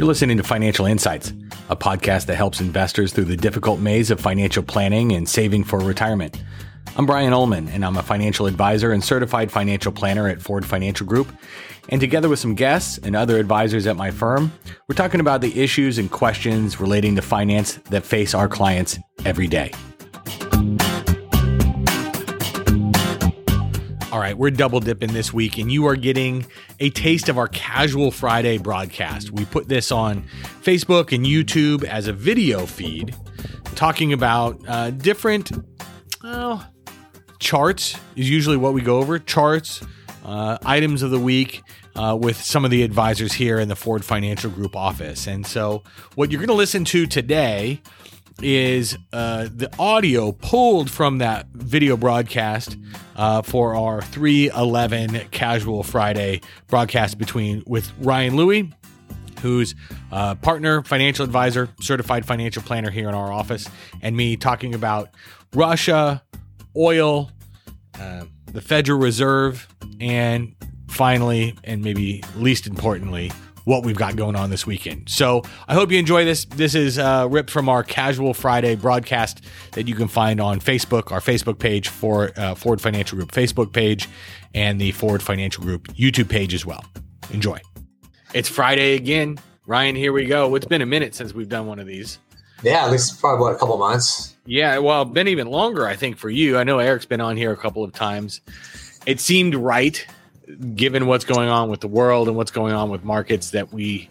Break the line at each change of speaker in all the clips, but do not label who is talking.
You're listening to Financial Insights, a podcast that helps investors through the difficult maze of financial planning and saving for retirement. I'm Brian Ullman, and I'm a financial advisor and certified financial planner at Ford Financial Group. And together with some guests and other advisors at my firm, we're talking about the issues and questions relating to finance that face our clients every day. All right, we're double dipping this week, and you are getting a taste of our Casual Friday broadcast. We put this on Facebook and YouTube as a video feed, talking about uh, different well, charts is usually what we go over. Charts, uh, items of the week, uh, with some of the advisors here in the Ford Financial Group office. And so, what you're going to listen to today is uh, the audio pulled from that video broadcast uh, for our 311 Casual Friday broadcast between with Ryan Louie, who's a partner, financial advisor, certified financial planner here in our office, and me talking about Russia, oil, uh, the Federal Reserve, and finally, and maybe least importantly, what we've got going on this weekend. So I hope you enjoy this. This is uh, ripped from our Casual Friday broadcast that you can find on Facebook, our Facebook page for uh, Ford Financial Group Facebook page, and the Ford Financial Group YouTube page as well. Enjoy. It's Friday again. Ryan, here we go. It's been a minute since we've done one of these.
Yeah, at least probably what a couple months.
Yeah, well, been even longer, I think, for you. I know Eric's been on here a couple of times. It seemed right given what's going on with the world and what's going on with markets that we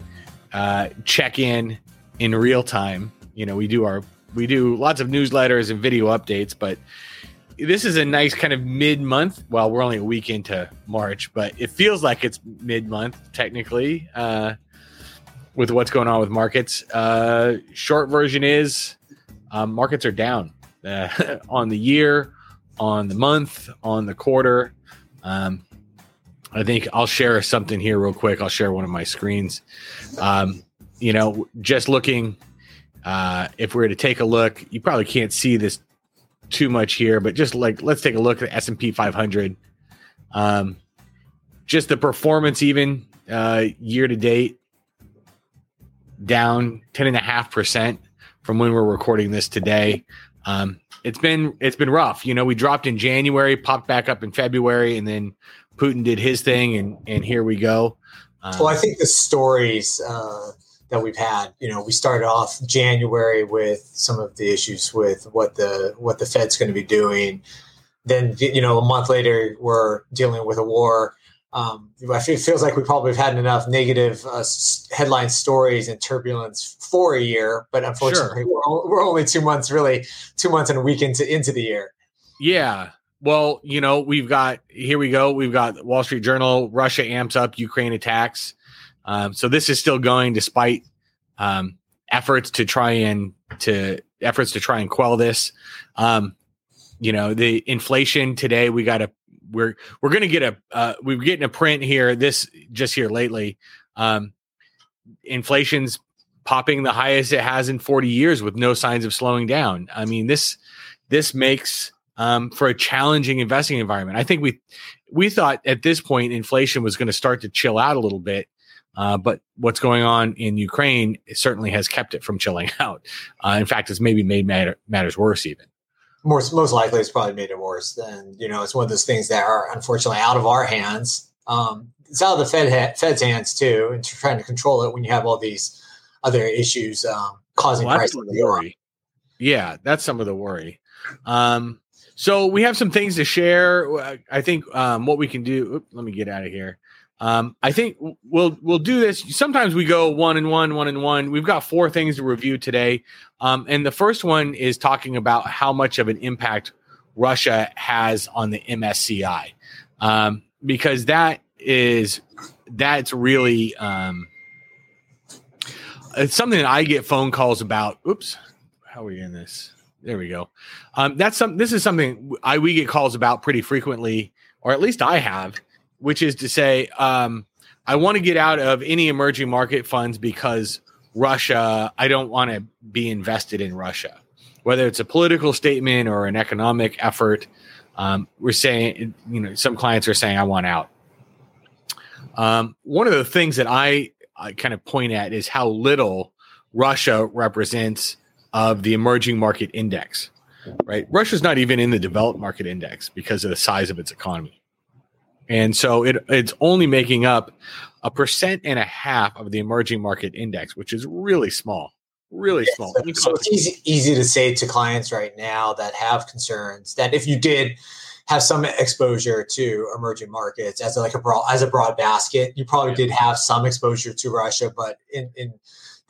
uh, check in in real time. You know, we do our we do lots of newsletters and video updates, but this is a nice kind of mid month. Well, we're only a week into March, but it feels like it's mid month technically uh, with what's going on with markets. Uh, short version is um, markets are down uh, on the year, on the month, on the quarter. Um, I think I'll share something here real quick. I'll share one of my screens. Um, you know, just looking, uh, if we were to take a look, you probably can't see this too much here, but just like let's take a look at the S and P 500. Um, just the performance, even uh, year to date, down ten and a half percent from when we're recording this today. Um, it's been it's been rough. You know, we dropped in January, popped back up in February, and then Putin did his thing, and and here we go.
Um, well, I think the stories uh, that we've had, you know, we started off January with some of the issues with what the what the Fed's going to be doing. Then, you know, a month later, we're dealing with a war. Um, it feels like we probably have had enough negative uh, headline stories and turbulence for a year, but unfortunately, sure. we're, we're only two months, really, two months and a week into into the year.
Yeah, well, you know, we've got here we go. We've got Wall Street Journal. Russia amps up Ukraine attacks. Um, so this is still going despite um, efforts to try and to efforts to try and quell this. Um, you know, the inflation today. We got a we're we're going to get a uh, we're getting a print here. This just here lately. Um, inflation's popping the highest it has in 40 years with no signs of slowing down. I mean this this makes um, for a challenging investing environment. I think we we thought at this point inflation was going to start to chill out a little bit, uh, but what's going on in Ukraine certainly has kept it from chilling out. Uh, in fact, it's maybe made matter, matters worse even.
Most most likely, it's probably made it worse. And you know, it's one of those things that are unfortunately out of our hands. Um, it's out of the Fed ha- Fed's hands too, and trying to control it when you have all these other issues um, causing well, prices.
Yeah, that's some of the worry. Um, so we have some things to share. I think um, what we can do. Oops, let me get out of here. Um, I think we'll we'll do this. Sometimes we go one and one, one and one. We've got four things to review today, um, and the first one is talking about how much of an impact Russia has on the MSCI, um, because that is that's really um, it's something that I get phone calls about. Oops, how are we in this? There we go. Um, that's some. This is something I we get calls about pretty frequently, or at least I have, which is to say, um, I want to get out of any emerging market funds because Russia. I don't want to be invested in Russia, whether it's a political statement or an economic effort. Um, we're saying, you know, some clients are saying I want out. Um, one of the things that I I kind of point at is how little Russia represents of the emerging market index. Right, Russia's not even in the developed market index because of the size of its economy, and so it it's only making up a percent and a half of the emerging market index, which is really small really small.
So, so, it's easy easy to say to clients right now that have concerns that if you did have some exposure to emerging markets as a, like a broad as a broad basket, you probably yeah. did have some exposure to Russia, but in in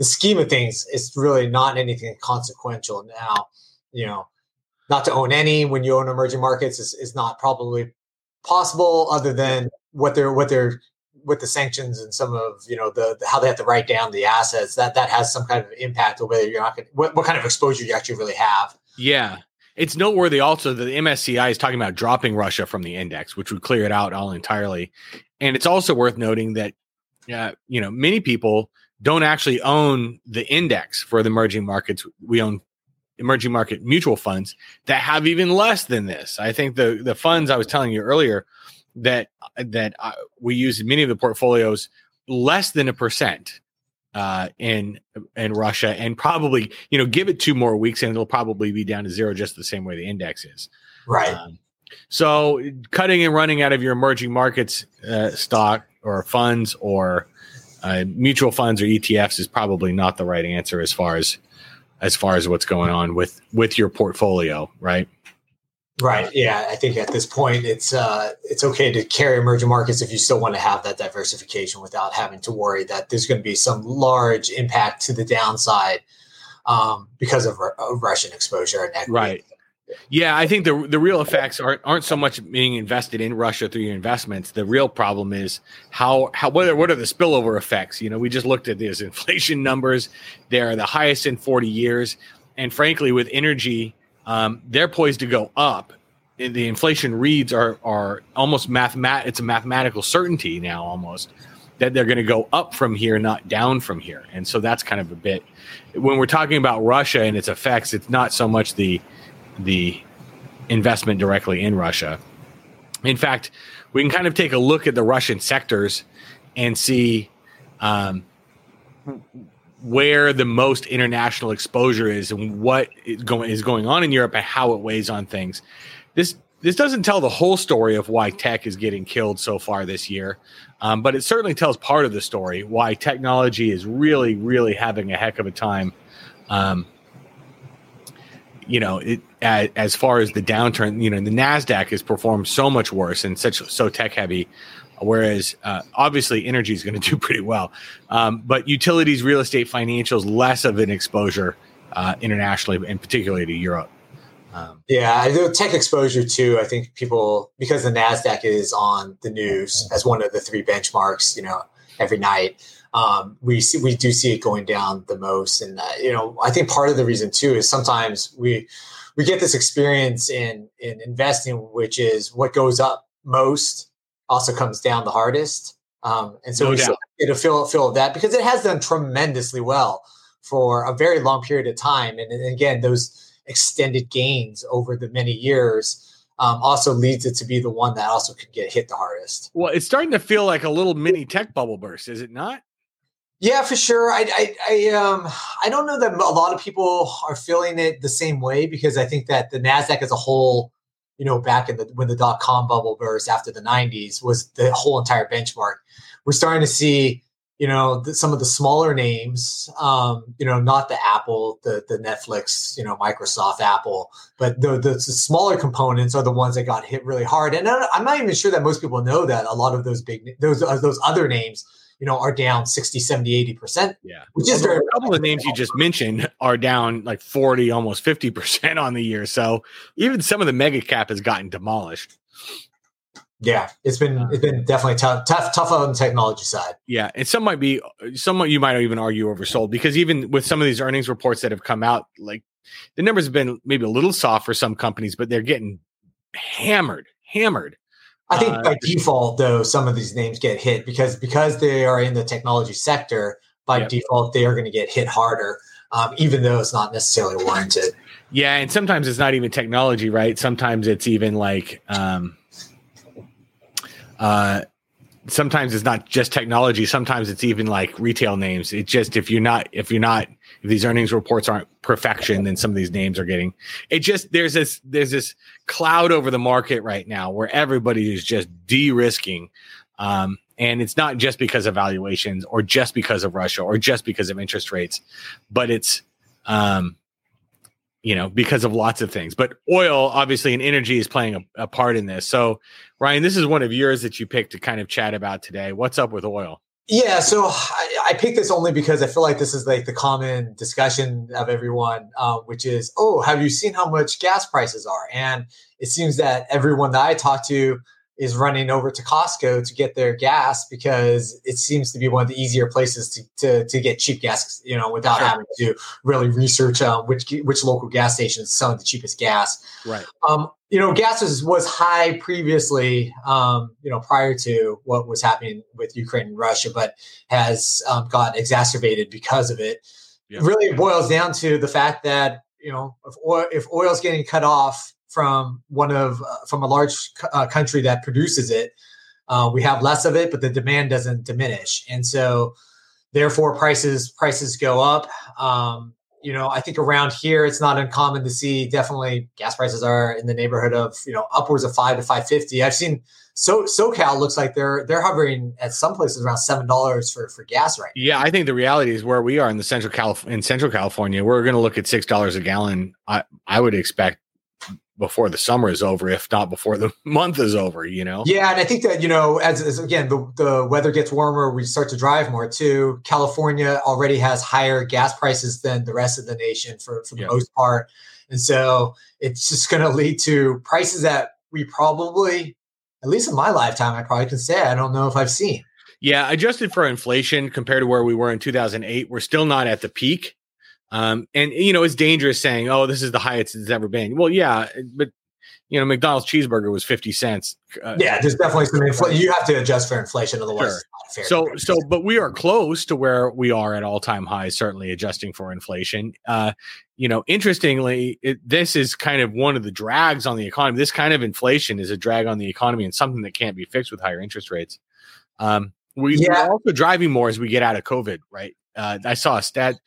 the scheme of things, it's really not anything consequential now. You know, not to own any when you own emerging markets is, is not probably possible other than what they're what they're with the sanctions and some of you know the, the, how they have to write down the assets that that has some kind of impact on whether you're not going what, what kind of exposure you actually really have.
Yeah. It's noteworthy also that the msci is talking about dropping russia from the index which would clear it out all entirely. And it's also worth noting that uh, you know many people don't actually own the index for the emerging markets we own emerging market mutual funds that have even less than this i think the the funds i was telling you earlier that that uh, we use in many of the portfolios less than a percent uh, in in Russia, and probably you know give it two more weeks, and it'll probably be down to zero, just the same way the index is.
Right. Um,
so cutting and running out of your emerging markets uh, stock or funds or uh, mutual funds or ETFs is probably not the right answer as far as as far as what's going on with with your portfolio, right?
Right. Yeah. I think at this point, it's uh, it's okay to carry emerging markets if you still want to have that diversification without having to worry that there's going to be some large impact to the downside um, because of, of, Russian exposure and equity.
Right. Yeah, I think the the real effects aren't aren't so much being invested in Russia through your investments. The real problem is how how what are, what are the spillover effects? You know, we just looked at these inflation numbers; they're the highest in forty years, and frankly, with energy um, they're poised to go up. The inflation reads are are almost mathemat. It's a mathematical certainty now, almost that they're going to go up from here, not down from here. And so that's kind of a bit when we're talking about Russia and its effects. It's not so much the the investment directly in Russia. In fact, we can kind of take a look at the Russian sectors and see um, where the most international exposure is and what is going is going on in Europe and how it weighs on things. This this doesn't tell the whole story of why tech is getting killed so far this year, um, but it certainly tells part of the story why technology is really, really having a heck of a time. Um, you know, it, as, as, far as the downturn, you know, the Nasdaq has performed so much worse and such so tech heavy. Whereas uh, obviously energy is going to do pretty well, um, but utilities, real estate, financials, less of an exposure uh, internationally and particularly to Europe.
Um, yeah, the tech exposure too. I think people because the Nasdaq is on the news as one of the three benchmarks. You know, every night um, we see we do see it going down the most, and uh, you know, I think part of the reason too is sometimes we we get this experience in in investing, which is what goes up most also comes down the hardest. Um, and so no we get a feel, feel of that because it has done tremendously well for a very long period of time. And, and again, those extended gains over the many years um, also leads it to be the one that also could get hit the hardest.
Well, it's starting to feel like a little mini tech bubble burst, is it not?
Yeah, for sure. I, I, I, um, I don't know that a lot of people are feeling it the same way because I think that the Nasdaq as a whole you know, back in the when the dot com bubble burst after the 90s was the whole entire benchmark. We're starting to see, you know, the, some of the smaller names, um, you know, not the Apple, the the Netflix, you know, Microsoft, Apple, but the, the, the smaller components are the ones that got hit really hard. And I'm not even sure that most people know that a lot of those big those those other names you know, are down 60, 70, 80%.
Yeah. Which is very a couple of names you just mentioned are down like 40, almost 50% on the year. So even some of the mega cap has gotten demolished.
Yeah, it's been it's been definitely tough, tough, tough on the technology side.
Yeah, and some might be, some you might even argue oversold because even with some of these earnings reports that have come out, like the numbers have been maybe a little soft for some companies, but they're getting hammered, hammered
I think uh, by default, though, some of these names get hit because because they are in the technology sector. By default, they are going to get hit harder, um, even though it's not necessarily warranted.
Yeah, and sometimes it's not even technology, right? Sometimes it's even like um, uh, sometimes it's not just technology. Sometimes it's even like retail names. It just if you're not if you're not if these earnings reports aren't perfection, then some of these names are getting. It just there's this there's this cloud over the market right now where everybody is just de-risking. Um, and it's not just because of valuations or just because of Russia or just because of interest rates, but it's um, you know, because of lots of things. But oil, obviously, and energy is playing a, a, part in this. So, Ryan, this is one of yours that you picked to kind of chat about today. What's up with oil?
Yeah, so I, I picked this only because I feel like this is like the common discussion of everyone, uh, which is, oh, have you seen how much gas prices are? And it seems that everyone that I talk to is running over to Costco to get their gas because it seems to be one of the easier places to, to, to get cheap gas, you know, without sure. having to really research um, which which local gas station is selling the cheapest gas.
Right.
Um, you know, gas was, was high previously, um, you know, prior to what was happening with Ukraine and Russia, but has um, got exacerbated because of it. It really boils down to the fact that, you know, if oil, if oil's getting cut off, from one of uh, from a large uh, country that produces it. Uh, we have less of it, but the demand doesn't diminish, and so therefore prices prices go up. Um, you know, I think around here it's not uncommon to see definitely gas prices are in the neighborhood of you know upwards of five to five fifty. I've seen so SoCal looks like they're they're hovering at some places around seven dollars for for gas right.
Now. Yeah, I think the reality is where we are in the central Calif- in Central California, we're going to look at six dollars a gallon. I I would expect before the summer is over, if not before the month is over, you know?
Yeah. And I think that, you know, as, as, again, the, the weather gets warmer, we start to drive more too. California already has higher gas prices than the rest of the nation for, for the most part. And so it's just going to lead to prices that we probably, at least in my lifetime, I probably can say, I don't know if I've seen.
Yeah. Adjusted for inflation compared to where we were in 2008, we're still not at the peak um, and you know, it's dangerous saying, "Oh, this is the highest it's ever been." Well, yeah, but you know, McDonald's cheeseburger was fifty cents.
Uh, yeah, there's definitely some inflation. You have to adjust for inflation, otherwise.
Sure. So, so, but we are close to where we are at all time highs. Certainly, adjusting for inflation. Uh, you know, interestingly, it, this is kind of one of the drags on the economy. This kind of inflation is a drag on the economy and something that can't be fixed with higher interest rates. Um, we, yeah. We're also driving more as we get out of COVID, right? Uh, I saw a stat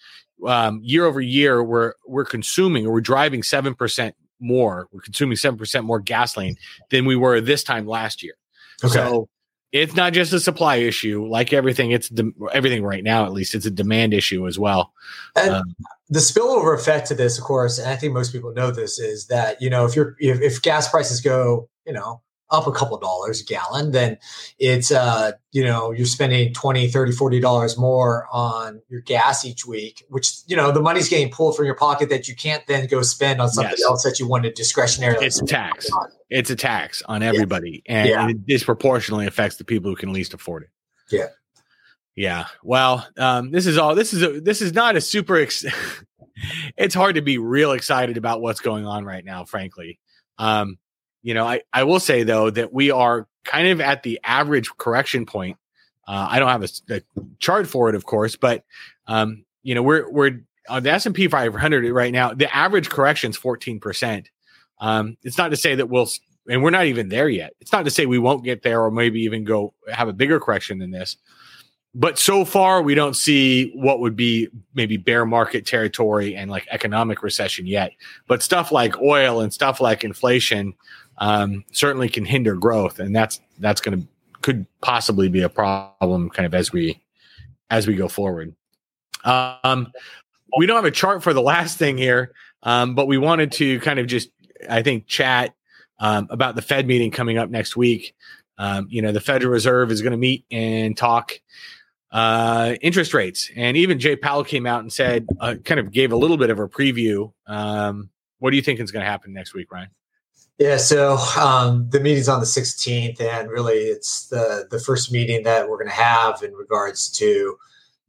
um, year over year, we're we're consuming or we're driving seven percent more. We're consuming seven percent more gasoline than we were this time last year. Okay. So it's not just a supply issue. Like everything, it's de- everything right now. At least it's a demand issue as well.
And um, the spillover effect to this, of course, and I think most people know this, is that you know if you're if, if gas prices go, you know, up a couple dollars a gallon, then it's uh, you know, you're spending 20, 30, 40 dollars more on your gas each week, which you know, the money's getting pulled from your pocket that you can't then go spend on something yes. else that you wanted discretionary.
It's a tax. On. It's a tax on everybody. Yeah. And yeah. it disproportionately affects the people who can least afford it.
Yeah.
Yeah. Well, um, this is all this is a this is not a super ex- it's hard to be real excited about what's going on right now, frankly. Um, you know, I, I will say though that we are kind of at the average correction point. Uh, I don't have a, a, chart for it, of course, but um, you know, we're we're on the S and P 500 right now. The average correction is 14 percent. Um, it's not to say that we'll, and we're not even there yet. It's not to say we won't get there, or maybe even go have a bigger correction than this. But so far, we don't see what would be maybe bear market territory and like economic recession yet. But stuff like oil and stuff like inflation um, certainly can hinder growth, and that's that's going to could possibly be a problem kind of as we as we go forward. Um, we don't have a chart for the last thing here, um, but we wanted to kind of just I think chat um, about the Fed meeting coming up next week. Um, you know, the Federal Reserve is going to meet and talk uh, interest rates, and even Jay Powell came out and said, uh, kind of gave a little bit of a preview. Um, what do you think is going to happen next week, Ryan?
Yeah, so um, the meeting's on the 16th, and really it's the the first meeting that we're going to have in regards to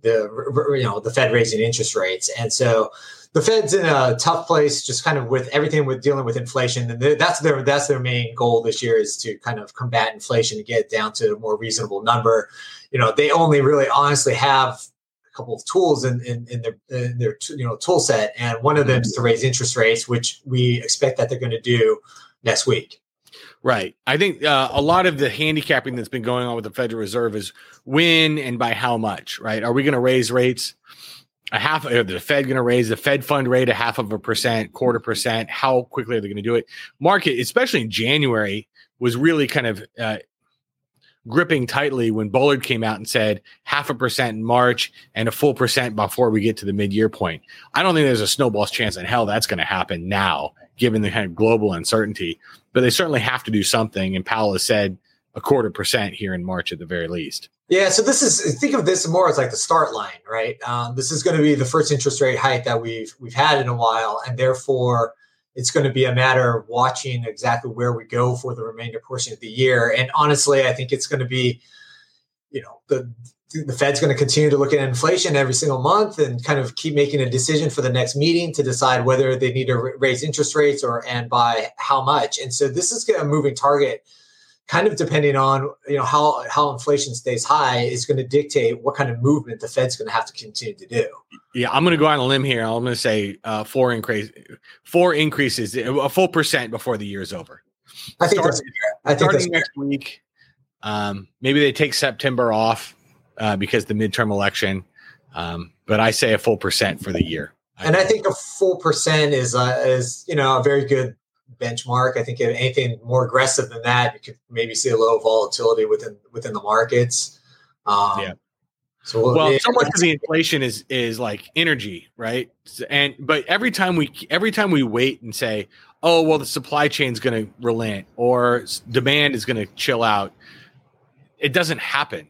the you know the Fed raising interest rates, and so the Fed's in a tough place, just kind of with everything with dealing with inflation, and that's their that's their main goal this year is to kind of combat inflation and get it down to a more reasonable number. You know, they only really honestly have a couple of tools in, in, in their in their you know tool set, and one of them is to raise interest rates, which we expect that they're going to do next week.
Right. I think uh, a lot of the handicapping that's been going on with the Federal Reserve is when and by how much, right? Are we going to raise rates a half? Are the Fed going to raise the Fed fund rate a half of a percent, quarter percent? How quickly are they going to do it? Market, especially in January, was really kind of uh, gripping tightly when Bullard came out and said half a percent in March and a full percent before we get to the mid year point. I don't think there's a snowball's chance in hell that's going to happen now, given the kind of global uncertainty. But they certainly have to do something. And Powell has said a quarter percent here in March at the very least.
Yeah, so this is think of this more as like the start line, right? Um, this is going to be the first interest rate hike that we've we've had in a while, and therefore it's going to be a matter of watching exactly where we go for the remainder portion of the year. And honestly, I think it's going to be, you know, the the Fed's going to continue to look at inflation every single month and kind of keep making a decision for the next meeting to decide whether they need to raise interest rates or and by how much. And so this is a moving target kind of depending on you know how how inflation stays high is going to dictate what kind of movement the Fed's going to have to continue to do.
Yeah, I'm going to go on a limb here. I'm going to say uh, four increase, four increases, a full percent before the year is over.
I think Start, I think
starting next fair. week. Um, maybe they take September off uh, because the midterm election. Um, but I say a full percent for the year.
And I think a full percent is uh, is you know a very good benchmark. I think anything more aggressive than that, you could maybe see a little volatility within within the markets.
Um, yeah. So well, yeah, so much of the inflation is is like energy, right? And but every time we every time we wait and say, oh well, the supply chain is going to relent or demand is going to chill out, it doesn't happen.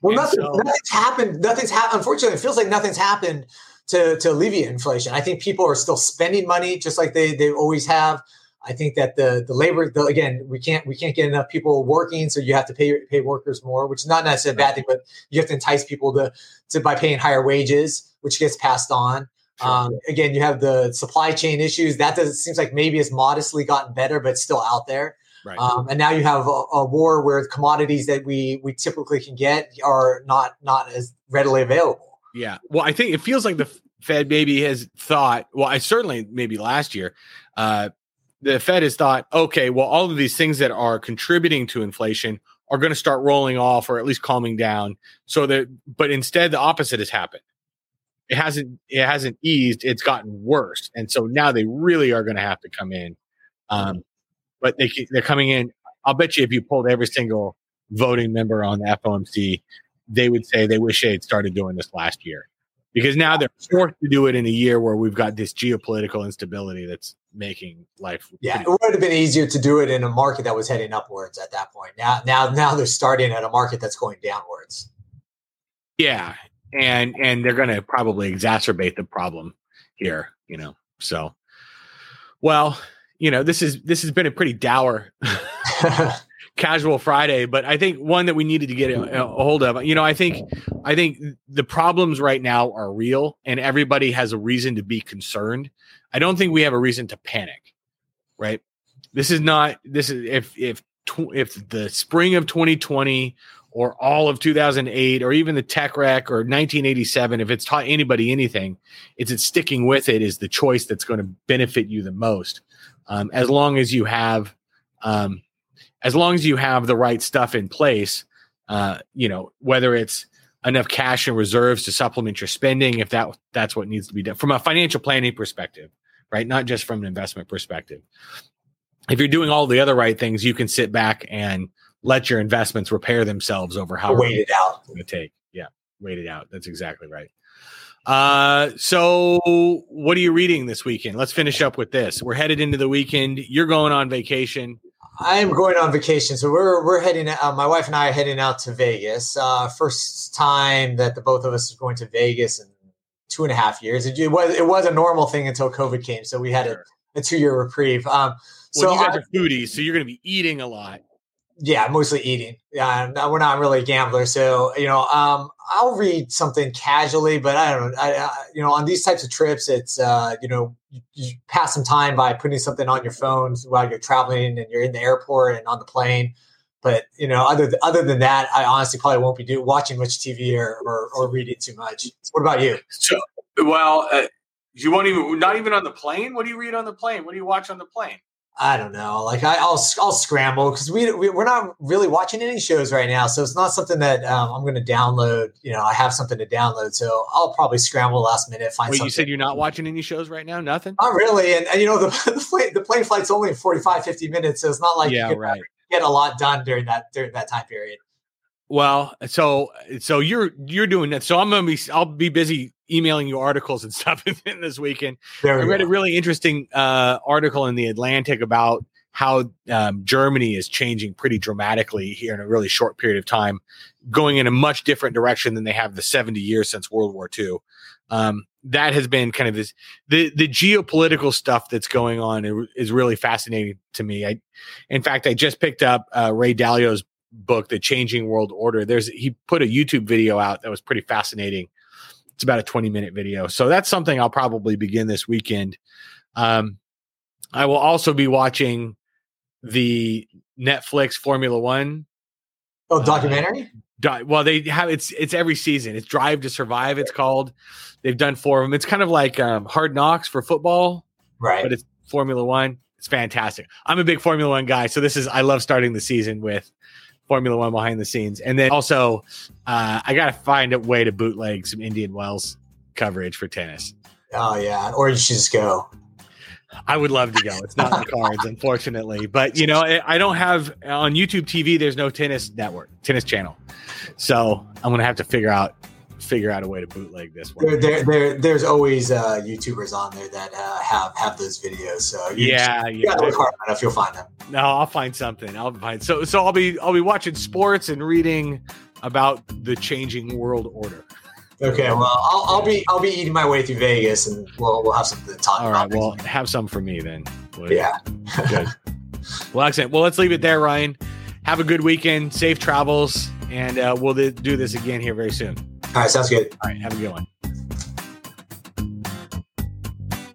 well, nothing, so, nothing's happened. Nothing's happened. Unfortunately, it feels like nothing's happened to, to alleviate inflation. I think people are still spending money just like they, they always have. I think that the the labor the, again we can't we can't get enough people working, so you have to pay pay workers more, which is not necessarily a bad thing, but you have to entice people to to by paying higher wages, which gets passed on. Sure. Um, again, you have the supply chain issues that does seems like maybe it's modestly gotten better, but still out there. Right. Um, and now you have a, a, war where commodities that we we typically can get are not not as readily available.
Yeah. Well, I think it feels like the Fed maybe has thought, well, I certainly maybe last year, uh, the Fed has thought, okay, well, all of these things that are contributing to inflation are going to start rolling off or at least calming down. So that, but instead, the opposite has happened. It hasn't, it hasn't eased. It's gotten worse, and so now they really are going to have to come in. Um, but they they're coming in. I'll bet you if you polled every single voting member on the FOMC, they would say they wish they had started doing this last year because now they're forced to do it in a year where we've got this geopolitical instability that's making life.
Yeah, it would have been easier to do it in a market that was heading upwards at that point. Now, now, now they're starting at a market that's going downwards.
Yeah, and and they're going to probably exacerbate the problem here. You know, so well, you know, this is this has been a pretty dour casual Friday, but I think one that we needed to get a, a, hold of. You know, I think I think the problems right now are real, and everybody has a reason to be concerned. I don't think we have a reason to panic. Right? This is not. This is if if if the spring of 2020 or all of 2008 or even the tech wreck or 1987 if it's taught anybody anything it's it's sticking with it is the choice that's going to benefit you the most um, as long as you have um, as long as you have the right stuff in place, uh, you know, whether it's enough cash and reserves to supplement your spending, if that that's what needs to be done from a financial planning perspective, right? Not just from an investment perspective. If you're doing all the other right things, you can sit back and let your investments repair themselves over how
wait it out.
It's going to take. Yeah, wait it out. That's exactly right. Uh, so what are you reading this weekend? Let's finish up with this. We're headed into the weekend. You're going on vacation.
I'm going on vacation, so we're we're heading. Uh, my wife and I are heading out to Vegas. Uh, first time that the both of us are going to Vegas in two and a half years. It, it was it was a normal thing until COVID came, so we had a, a two year reprieve. Um,
so well, you guys I, are foodies, so you're going to be eating a lot.
Yeah, mostly eating. Yeah, we're not really gamblers, so you know, um, I'll read something casually, but I don't know. I, I, you know, on these types of trips, it's uh, you know, you, you, pass some time by putting something on your phone while you're traveling and you're in the airport and on the plane. But you know, other th- other than that, I honestly probably won't be do- watching much TV or, or, or reading too much. What about you?
So, well, uh, you won't even not even on the plane. What do you read on the plane? What do you watch on the plane?
I don't know. Like I, will I'll scramble because we, we are not really watching any shows right now, so it's not something that um, I'm going to download. You know, I have something to download, so I'll probably scramble last minute. Find.
Wait,
something.
you said you're not watching any shows right now? Nothing.
Not really, and, and you know the the plane, the plane flight's only 45, 50 minutes, so it's not like
yeah, right.
Get a lot done during that during that time period.
Well, so so you're you're doing that. So I'm gonna be I'll be busy emailing you articles and stuff this weekend. I read a really interesting uh, article in the Atlantic about how um, Germany is changing pretty dramatically here in a really short period of time, going in a much different direction than they have the 70 years since World War II. Um, that has been kind of this the the geopolitical stuff that's going on is really fascinating to me. I, in fact, I just picked up uh, Ray Dalio's book, The Changing World Order. There's he put a YouTube video out that was pretty fascinating. It's about a 20 minute video, so that's something I'll probably begin this weekend. Um, I will also be watching the Netflix Formula One.
Oh, documentary.
Uh, well, they have it's it's every season. It's Drive to Survive. It's called. They've done four of them. It's kind of like um, Hard Knocks for football,
right?
But it's Formula One. It's fantastic. I'm a big Formula One guy, so this is I love starting the season with Formula One behind the scenes, and then also uh, I got to find a way to bootleg some Indian Wells coverage for tennis.
Oh yeah, or you should just go.
I would love to go. It's not in the cards, unfortunately. But you know, I don't have on YouTube TV. There's no tennis network, tennis channel. So I'm gonna have to figure out figure out a way to bootleg this
one. There, there, there there's always uh, YouTubers on there that uh, have have those videos. So
yeah,
just, yeah, look hard enough, you'll find them.
No, I'll find something. I'll find so so I'll be I'll be watching sports and reading about the changing world order.
Okay, well, I'll, I'll, be I'll be eating my way through Vegas, and we'll we'll have something to talk
All
about.
All right, well, have some for me then.
Yeah.
good. Well, excellent. Well, let's leave it there, Ryan. Have a good weekend, safe travels, and uh, we'll do this again here very soon.
All right, sounds good.
All right, have a good one.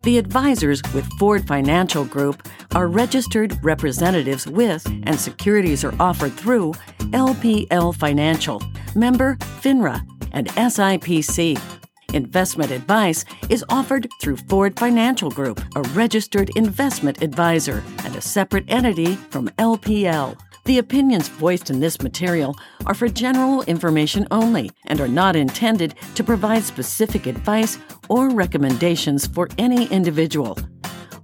The advisors with Ford Financial Group are registered representatives with and securities are offered through LPL Financial, member FINRA and SIPC. Investment advice is offered through Ford Financial Group, a registered investment advisor and a separate entity from LPL. The opinions voiced in this material are for general information only and are not intended to provide specific advice or recommendations for any individual.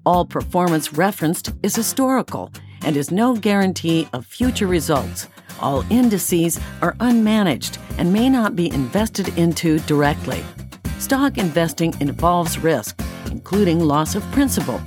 All performance referenced is historical and is no guarantee of future results. All indices are unmanaged and may not be invested into directly. Stock investing involves risk, including loss of principal.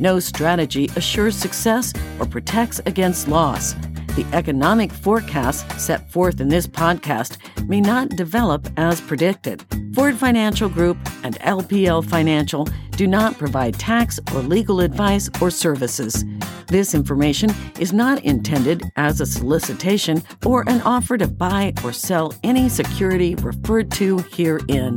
No strategy assures success or protects against loss. The economic forecasts set forth in this podcast may not develop as predicted. Ford Financial Group and LPL Financial do not provide tax or legal advice or services. This information is not intended as a solicitation or an offer to buy or sell any security referred to herein.